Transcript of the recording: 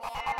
Yeah.